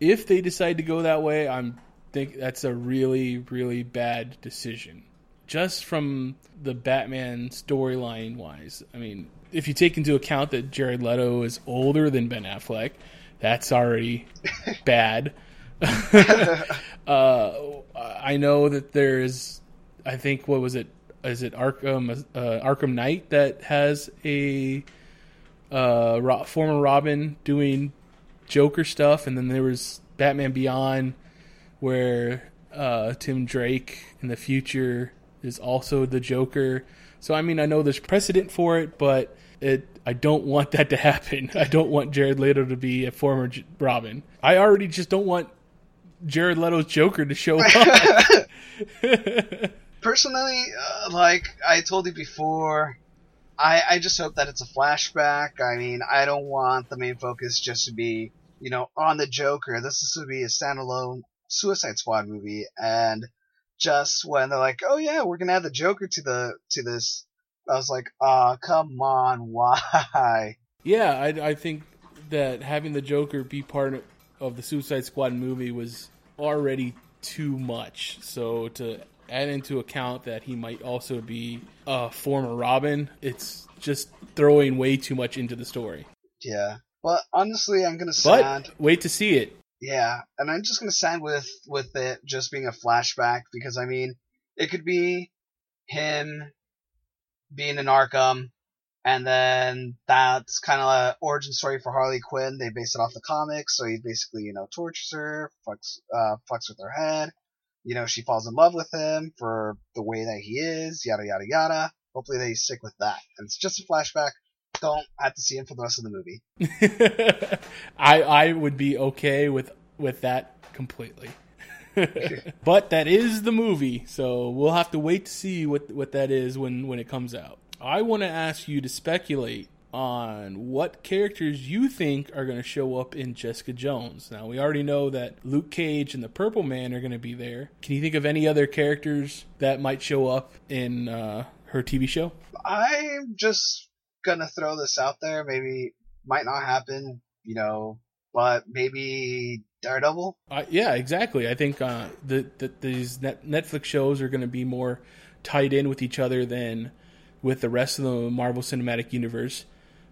if they decide to go that way, I'm think that's a really really bad decision. Just from the Batman storyline wise. I mean, if you take into account that Jared Leto is older than Ben Affleck, that's already bad. uh, I know that there's, I think, what was it? Is it Arkham uh, Arkham Knight that has a uh, Ro- former Robin doing Joker stuff, and then there was Batman Beyond, where uh, Tim Drake in the future is also the Joker. So I mean, I know there's precedent for it, but it I don't want that to happen. I don't want Jared Leto to be a former J- Robin. I already just don't want Jared Leto's Joker to show up. Personally, uh, like I told you before, I I just hope that it's a flashback. I mean, I don't want the main focus just to be, you know, on the Joker. This is to be a standalone Suicide Squad movie and just when they're like, "Oh yeah, we're going to add the Joker to the to this." I was like, "Ah, come on, why?" yeah, I, I think that having the Joker be part of the Suicide Squad movie was already too much. So to add into account that he might also be a former Robin, it's just throwing way too much into the story. Yeah. But honestly, I'm going to But stand wait to see it. Yeah, and I'm just gonna stand with with it just being a flashback because I mean, it could be him being in Arkham, and then that's kind of an origin story for Harley Quinn. They base it off the comics, so he basically you know tortures her, fucks uh, fucks with her head. You know, she falls in love with him for the way that he is, yada yada yada. Hopefully they stick with that, and it's just a flashback. Don't have to see him for the rest of the movie. I I would be okay with with that completely. but that is the movie, so we'll have to wait to see what what that is when when it comes out. I want to ask you to speculate on what characters you think are going to show up in Jessica Jones. Now, we already know that Luke Cage and the Purple Man are going to be there. Can you think of any other characters that might show up in uh, her TV show? I'm just gonna throw this out there. Maybe might not happen, you know, but maybe Daredevil. Uh, yeah, exactly. I think uh, the, the, these net, Netflix shows are going to be more tied in with each other than with the rest of the Marvel Cinematic Universe.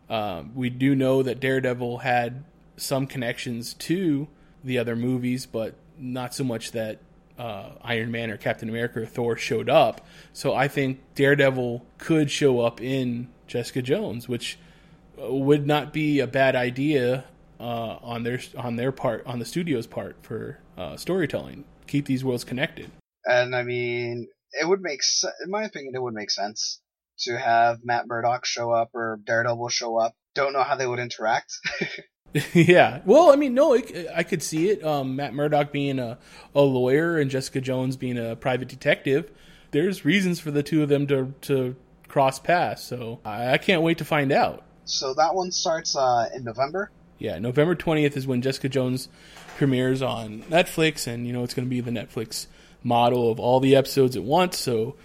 Um, we do know that Daredevil had some connections to the other movies, but not so much that uh, Iron Man or Captain America or Thor showed up. So I think Daredevil could show up in Jessica Jones, which uh, would not be a bad idea uh, on their on their part, on the studio's part for uh, storytelling. Keep these worlds connected. And I mean, it would make, se- in my opinion, it would make sense to have Matt Murdock show up or Daredevil show up. Don't know how they would interact. yeah. Well, I mean, no, it, I could see it. Um, Matt Murdock being a, a lawyer and Jessica Jones being a private detective. There's reasons for the two of them to, to cross paths. So I, I can't wait to find out. So that one starts uh, in November. Yeah, November 20th is when Jessica Jones premieres on Netflix, and you know it's going to be the Netflix model of all the episodes at once, so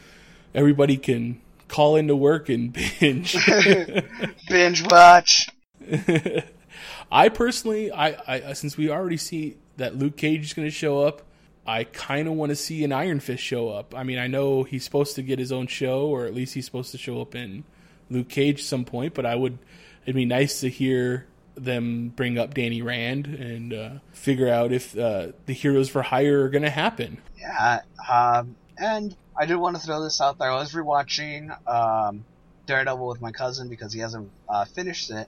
everybody can call into work and binge. Binge watch. I personally, I, I since we already see that Luke Cage is going to show up, I kind of want to see an Iron Fist show up. I mean, I know he's supposed to get his own show, or at least he's supposed to show up in Luke Cage some point. But I would, it'd be nice to hear them bring up Danny Rand and uh, figure out if uh, the Heroes for Hire are going to happen. Yeah, um, and I did want to throw this out there. I was rewatching um, Daredevil with my cousin because he hasn't uh, finished it,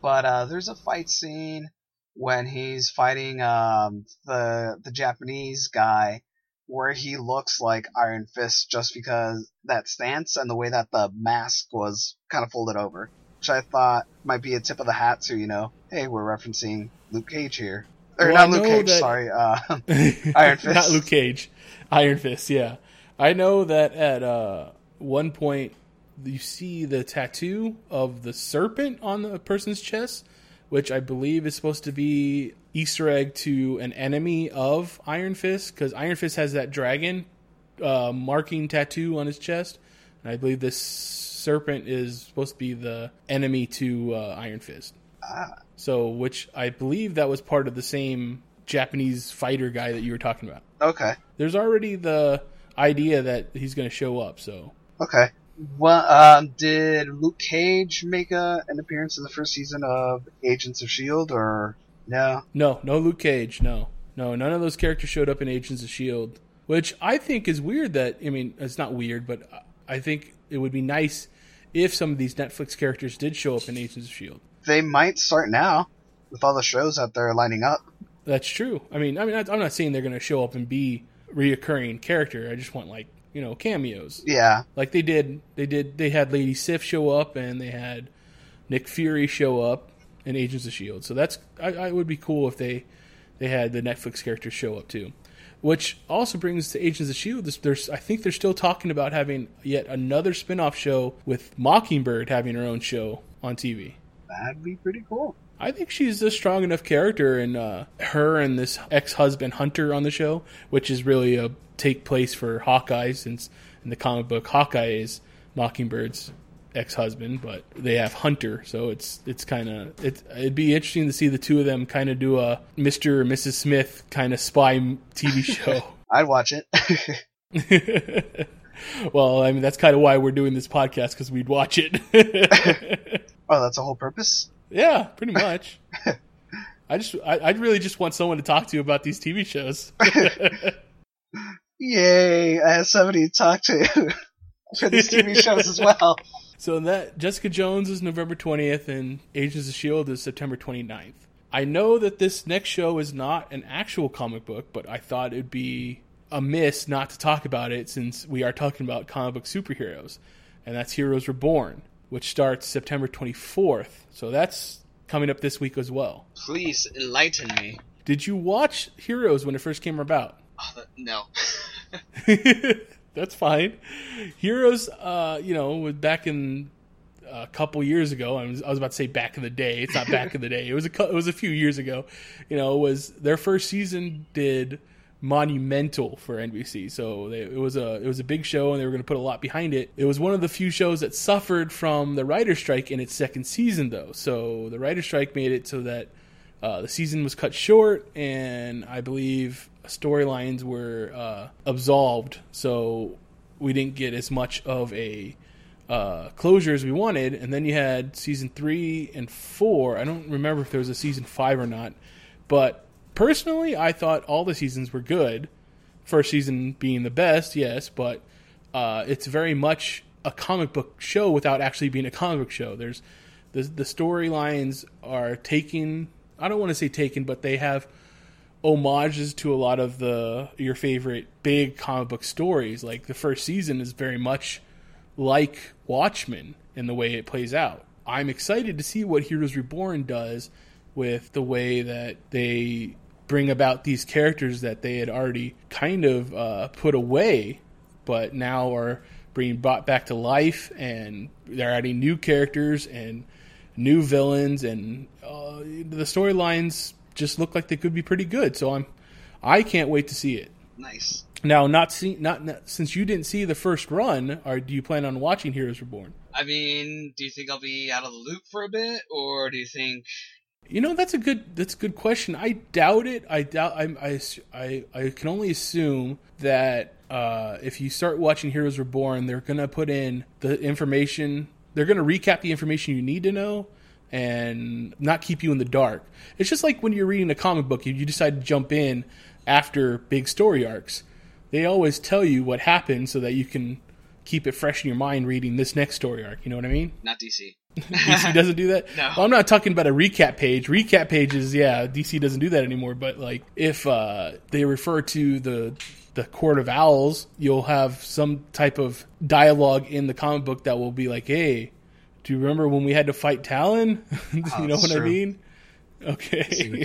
but uh, there's a fight scene when he's fighting um, the the Japanese guy where he looks like Iron Fist just because that stance and the way that the mask was kind of folded over, which I thought might be a tip of the hat to you know, hey, we're referencing Luke Cage here. Or Well, not Luke Cage, that- sorry, uh, Iron Fist. Not Luke Cage. Iron Fist, yeah. I know that at uh, one point you see the tattoo of the serpent on the person's chest, which I believe is supposed to be Easter egg to an enemy of Iron Fist, because Iron Fist has that dragon uh, marking tattoo on his chest. And I believe this serpent is supposed to be the enemy to uh, Iron Fist. So, which I believe that was part of the same Japanese fighter guy that you were talking about. Okay. There's already the idea that he's going to show up. So, Okay. Well, um, did Luke Cage make a, an appearance in the first season of Agents of Shield, or no? no, no Luke Cage. No, no, none of those characters showed up in Agents of Shield, which I think is weird. That I mean, it's not weird, but I think it would be nice if some of these Netflix characters did show up in Agents of Shield. They might start now with all the shows out there lining up. That's true. I mean, I mean, I'm not saying they're going to show up and be reoccurring character. I just want like you know cameos. Yeah. like they did they did they had lady sif show up and they had nick fury show up in agents of shield so that's i, I would be cool if they they had the netflix characters show up too which also brings to agents of shield there's i think they're still talking about having yet another spin-off show with mockingbird having her own show on tv That'd be pretty cool. I think she's a strong enough character, and uh, her and this ex-husband Hunter on the show, which is really a take place for Hawkeye, since in the comic book Hawkeye is Mockingbird's ex-husband, but they have Hunter, so it's it's kind of it, it'd be interesting to see the two of them kind of do a Mister or Mrs. Smith kind of spy TV show. I'd watch it. well, I mean that's kind of why we're doing this podcast because we'd watch it. oh, that's the whole purpose. Yeah, pretty much. I just, I, I really just want someone to talk to about these TV shows. Yay! I have somebody to talk to for these TV shows as well. So that Jessica Jones is November 20th and Agents of Shield is September 29th. I know that this next show is not an actual comic book, but I thought it'd be amiss not to talk about it since we are talking about comic book superheroes. And that's Heroes Reborn, which starts September 24th. So that's coming up this week as well. Please enlighten me. Did you watch Heroes when it first came about? Oh, no. That's fine. Heroes, uh, you know, was back in a couple years ago. I was, I was about to say back in the day. It's not back in the day. It was a it was a few years ago. You know, it was their first season did monumental for NBC. So they, it was a it was a big show, and they were going to put a lot behind it. It was one of the few shows that suffered from the writer's strike in its second season, though. So the writer's strike made it so that uh, the season was cut short, and I believe storylines were uh, absolved. So we didn't get as much of a uh, closure as we wanted. And then you had season three and four. I don't remember if there was a season five or not, but personally, I thought all the seasons were good. First season being the best, yes, but uh, it's very much a comic book show without actually being a comic book show. There's the the storylines are taken. I don't want to say taken, but they have homages to a lot of the your favorite big comic book stories. Like the first season is very much like Watchmen in the way it plays out. I'm excited to see what Heroes Reborn does with the way that they bring about these characters that they had already kind of uh, put away, but now are being brought back to life, and they're adding new characters and new villains, and uh, the storylines just look like they could be pretty good. So I'm, I can't wait to see it. Nice. Now, not see, not, not since you didn't see the first run, or do you plan on watching Heroes Reborn? I mean, do you think I'll be out of the loop for a bit, or do you think you know, that's a good that's a good question. I doubt it. I doubt. I I I, can only assume that uh, if you start watching Heroes Reborn, they're gonna put in the information. They're gonna recap the information you need to know and not keep you in the dark. It's just like when you're reading a comic book, you, you decide to jump in after big story arcs. They always tell you what happened so that you can keep it fresh in your mind reading this next story arc. You know what I mean? Not DC. DC doesn't do that. No. Well, I'm not talking about a recap page. Recap pages, yeah, DC doesn't do that anymore. But like, if uh, they refer to the the Court of Owls, you'll have some type of dialogue in the comic book that will be like, "Hey, do you remember when we had to fight Talon?" you Oh, know what true. I mean? Okay.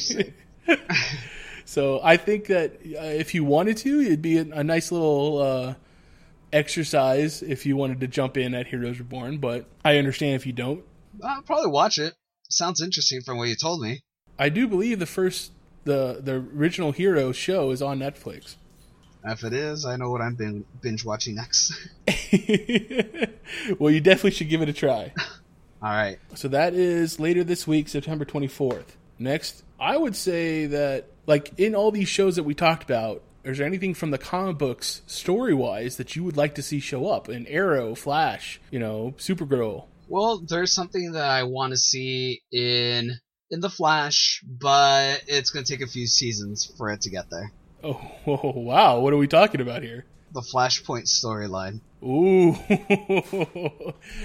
so I think that uh, if you wanted to, it'd be a, a nice little. Uh, exercise if you wanted to jump in at Heroes Reborn, but I understand if you don't. I'll probably watch it. Sounds interesting from what you told me. I do believe the first the the original Hero show is on Netflix. If it is, I know what I'm bin- binge watching next. well, you definitely should give it a try. All right. So that is later this week, September 24th. Next, I would say that like in all these shows that we talked about, is there anything from the comic books story wise that you would like to see show up in Arrow, Flash, you know, Supergirl? Well, there's something that I want to see in in the Flash, but it's going to take a few seasons for it to get there. Oh, whoa, wow! What are we talking about here? The Flashpoint storyline. Ooh,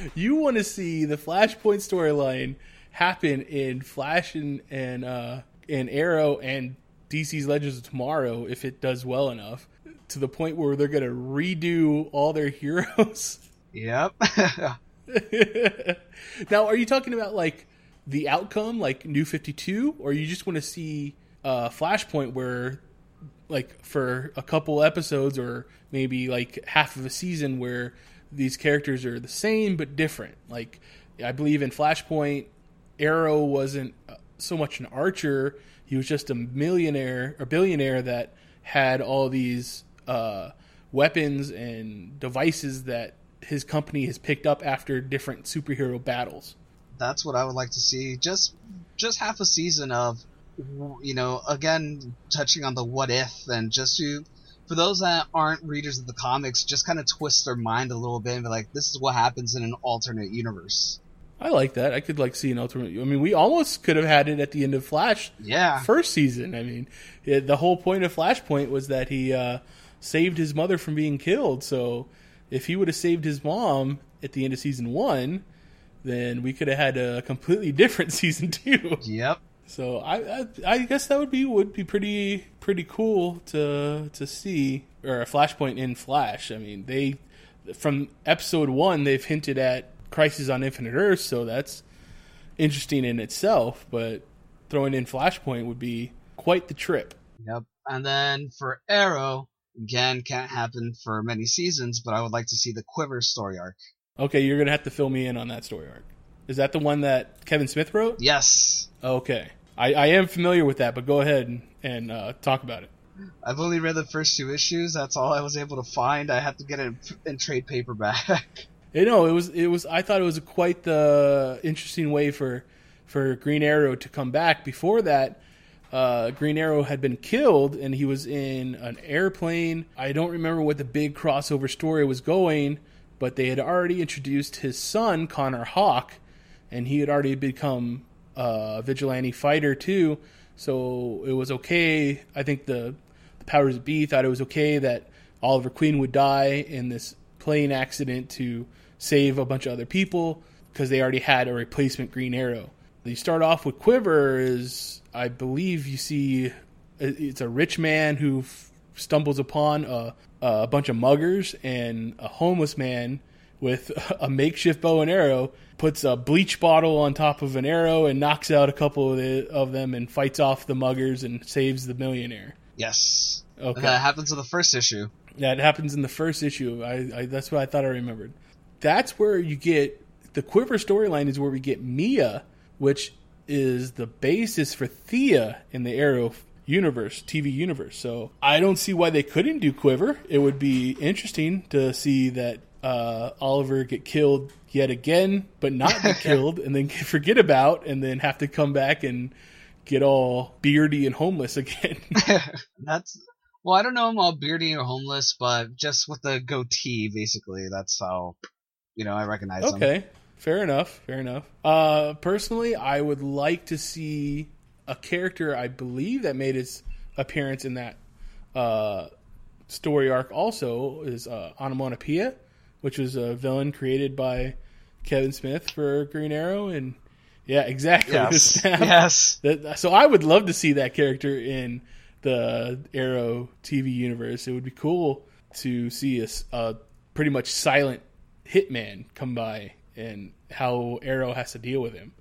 you want to see the Flashpoint storyline happen in Flash and and uh, and Arrow and DC's Legends of Tomorrow if it does well enough to the point where they're gonna redo all their heroes. Yep. now, are you talking about like the outcome, like New Fifty Two, or you just want to see uh, Flashpoint where, like, for a couple episodes or maybe like half of a season where these characters are the same but different? Like, I believe in Flashpoint, Arrow wasn't uh, so much an archer; he was just a millionaire or billionaire that had all these uh, weapons and devices that his company has picked up after different superhero battles. That's what I would like to see. Just just half a season of you know, again touching on the what if and just to for those that aren't readers of the comics, just kind of twist their mind a little bit and be like, this is what happens in an alternate universe. I like that. I could like see an alternate. I mean, we almost could have had it at the end of Flash. Yeah. First season. I mean, it, the whole point of Flashpoint was that he uh, saved his mother from being killed. So if he would have saved his mom at the end of season one, then we could have had a completely different season two. Yep. So I, I I guess that would be would be pretty pretty cool to to see or a Flashpoint in Flash. I mean, they from episode one they've hinted at Crisis on Infinite Earths, so that's interesting in itself. But throwing in Flashpoint would be quite the trip. Yep. And then for Arrow, again, can't happen for many seasons, but I would like to see the Quiver story arc. Okay, you're gonna have to fill me in on that story arc. Is that the one that Kevin Smith wrote? Yes. Okay. I, I am familiar with that, but go ahead and, and uh, talk about it. I've only read the first two issues. That's all I was able to find. I had to get it in, in trade paperback. You know, it was it was. I thought it was quite the interesting way for for Green Arrow to come back. Before that, uh, Green Arrow had been killed, and he was in an airplane. I don't remember what the big crossover story was going, but they had already introduced his son Connor Hawke, and he had already become a vigilante fighter too. So it was okay. I think the the powers that be thought it was okay that Oliver Queen would die in this plane accident to save a bunch of other people because they already had a replacement Green Arrow. You start off with Quiver is I believe you see it's a rich man who f- stumbles upon a, a bunch of muggers and a homeless man with a makeshift bow and arrow puts a bleach bottle on top of an arrow and knocks out a couple of, the, of them and fights off the muggers and saves the millionaire. yes. Okay. That happens in the first issue. That happens in the first issue. I, I that's what I thought I remembered. That's where you get the Quiver storyline is where we get Mia, which is the basis for Thea in the Arrow universe, TV universe. So I don't see why they couldn't do Quiver. It would be interesting to see that uh, Oliver get killed yet again, but not get killed, and then forget about, and then have to come back and get all beardy and homeless again. That's well, I don't know him all beardy or homeless, but just with the goatee, basically, that's how you know I recognize him. Okay, fair enough. Fair enough. Uh, personally, I would like to see a character I believe that made his appearance in that uh, story arc. Also, is uh, Onomatopoeia, which was a villain created by Kevin Smith for Green Arrow, and yeah, exactly. Yes. Yes. That, so I would love to see that character in the Arrow TV universe. It would be cool to see a pretty much silent hitman come by and how Arrow has to deal with him.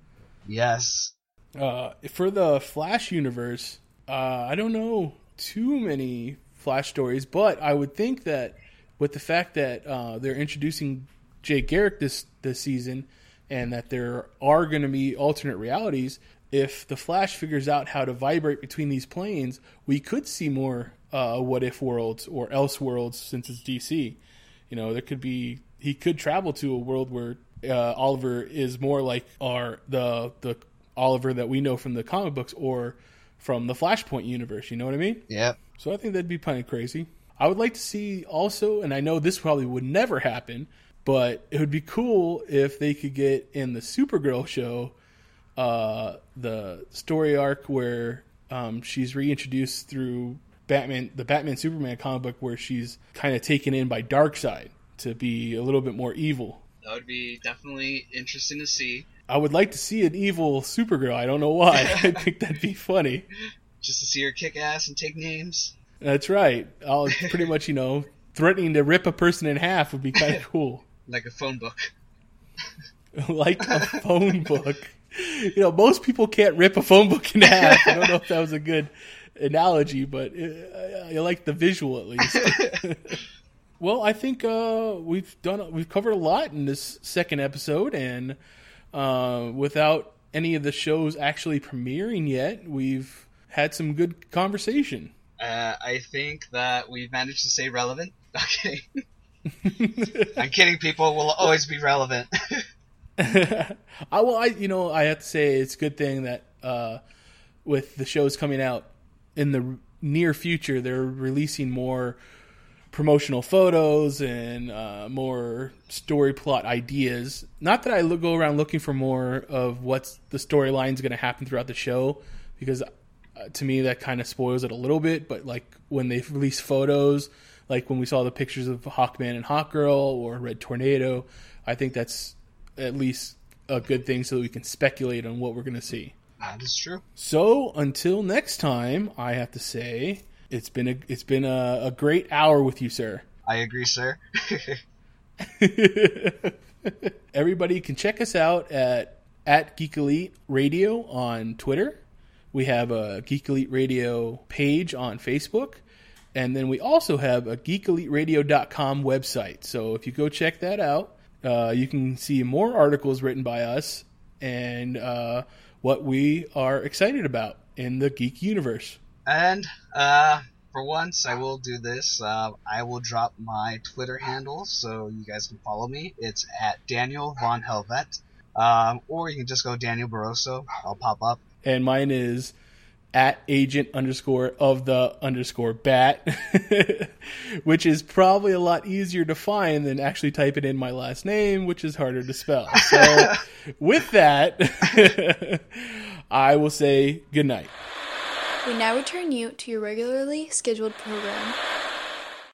Yes. Uh, for the Flash universe, uh, I don't know too many Flash stories, but I would think that with the fact that uh, they're introducing Jay Garrick this this season, and that there are going to be alternate realities, if the Flash figures out how to vibrate between these planes, we could see more uh, what if worlds or else worlds since it's DC. You know, there could be he could travel to a world where uh, Oliver is more like our the the Oliver that we know from the comic books or from the Flashpoint universe. You know what I mean? Yeah. So I think that'd be kind of crazy. I would like to see also, and I know this probably would never happen, but it would be cool if they could get in the Supergirl show uh, the story arc where um, she's reintroduced through Batman, the Batman Superman comic book, where she's kind of taken in by Darkseid to be a little bit more evil. That would be definitely interesting to see. I would like to see an evil Supergirl. I don't know why. I think that'd be funny. Just to see her kick ass and take names. That's right. I'll pretty much, you know, threatening to rip a person in half would be kind of cool. Like a phone book. like a phone book. You know, most people can't rip a phone book in half. I don't know if that was a good analogy, but I like the visual at least. well, I think uh, we've done we've covered a lot in this second episode, and uh, without any of the shows actually premiering yet, we've had some good conversation. Uh, I think that we've managed to stay relevant. Okay. I'm kidding, people. Will always be relevant. I well, I you know I have to say it's a good thing that uh, with the shows coming out in the near future, they're releasing more promotional photos and uh, more story plot ideas. Not that I go around looking for more of what's the storyline's going to happen throughout the show, because uh, to me that kind of spoils it a little bit. But like when they release photos, like when we saw the pictures of Hawkman and Hawkgirl or Red Tornado, I think that's at least a good thing so that we can speculate on what we're going to see. That is true. So until next time, I have to say it's been a it's been a, a great hour with you, sir. I agree, sir. Everybody can check us out at at Geek Elite Radio on Twitter. We have a Geek Elite Radio page on Facebook. And then we also have a geekeliteradio.com website. So if you go check that out, uh, you can see more articles written by us and uh, what we are excited about in the geek universe. And uh, for once, I will do this. Uh, I will drop my Twitter handle so you guys can follow me. It's at Daniel Von Helvet. Um, or you can just go Daniel Barroso. I'll pop up. And mine is at agent underscore of the underscore bat, which is probably a lot easier to find than actually typing in my last name, which is harder to spell. So, with that, I will say good night. We now return you to your regularly scheduled program.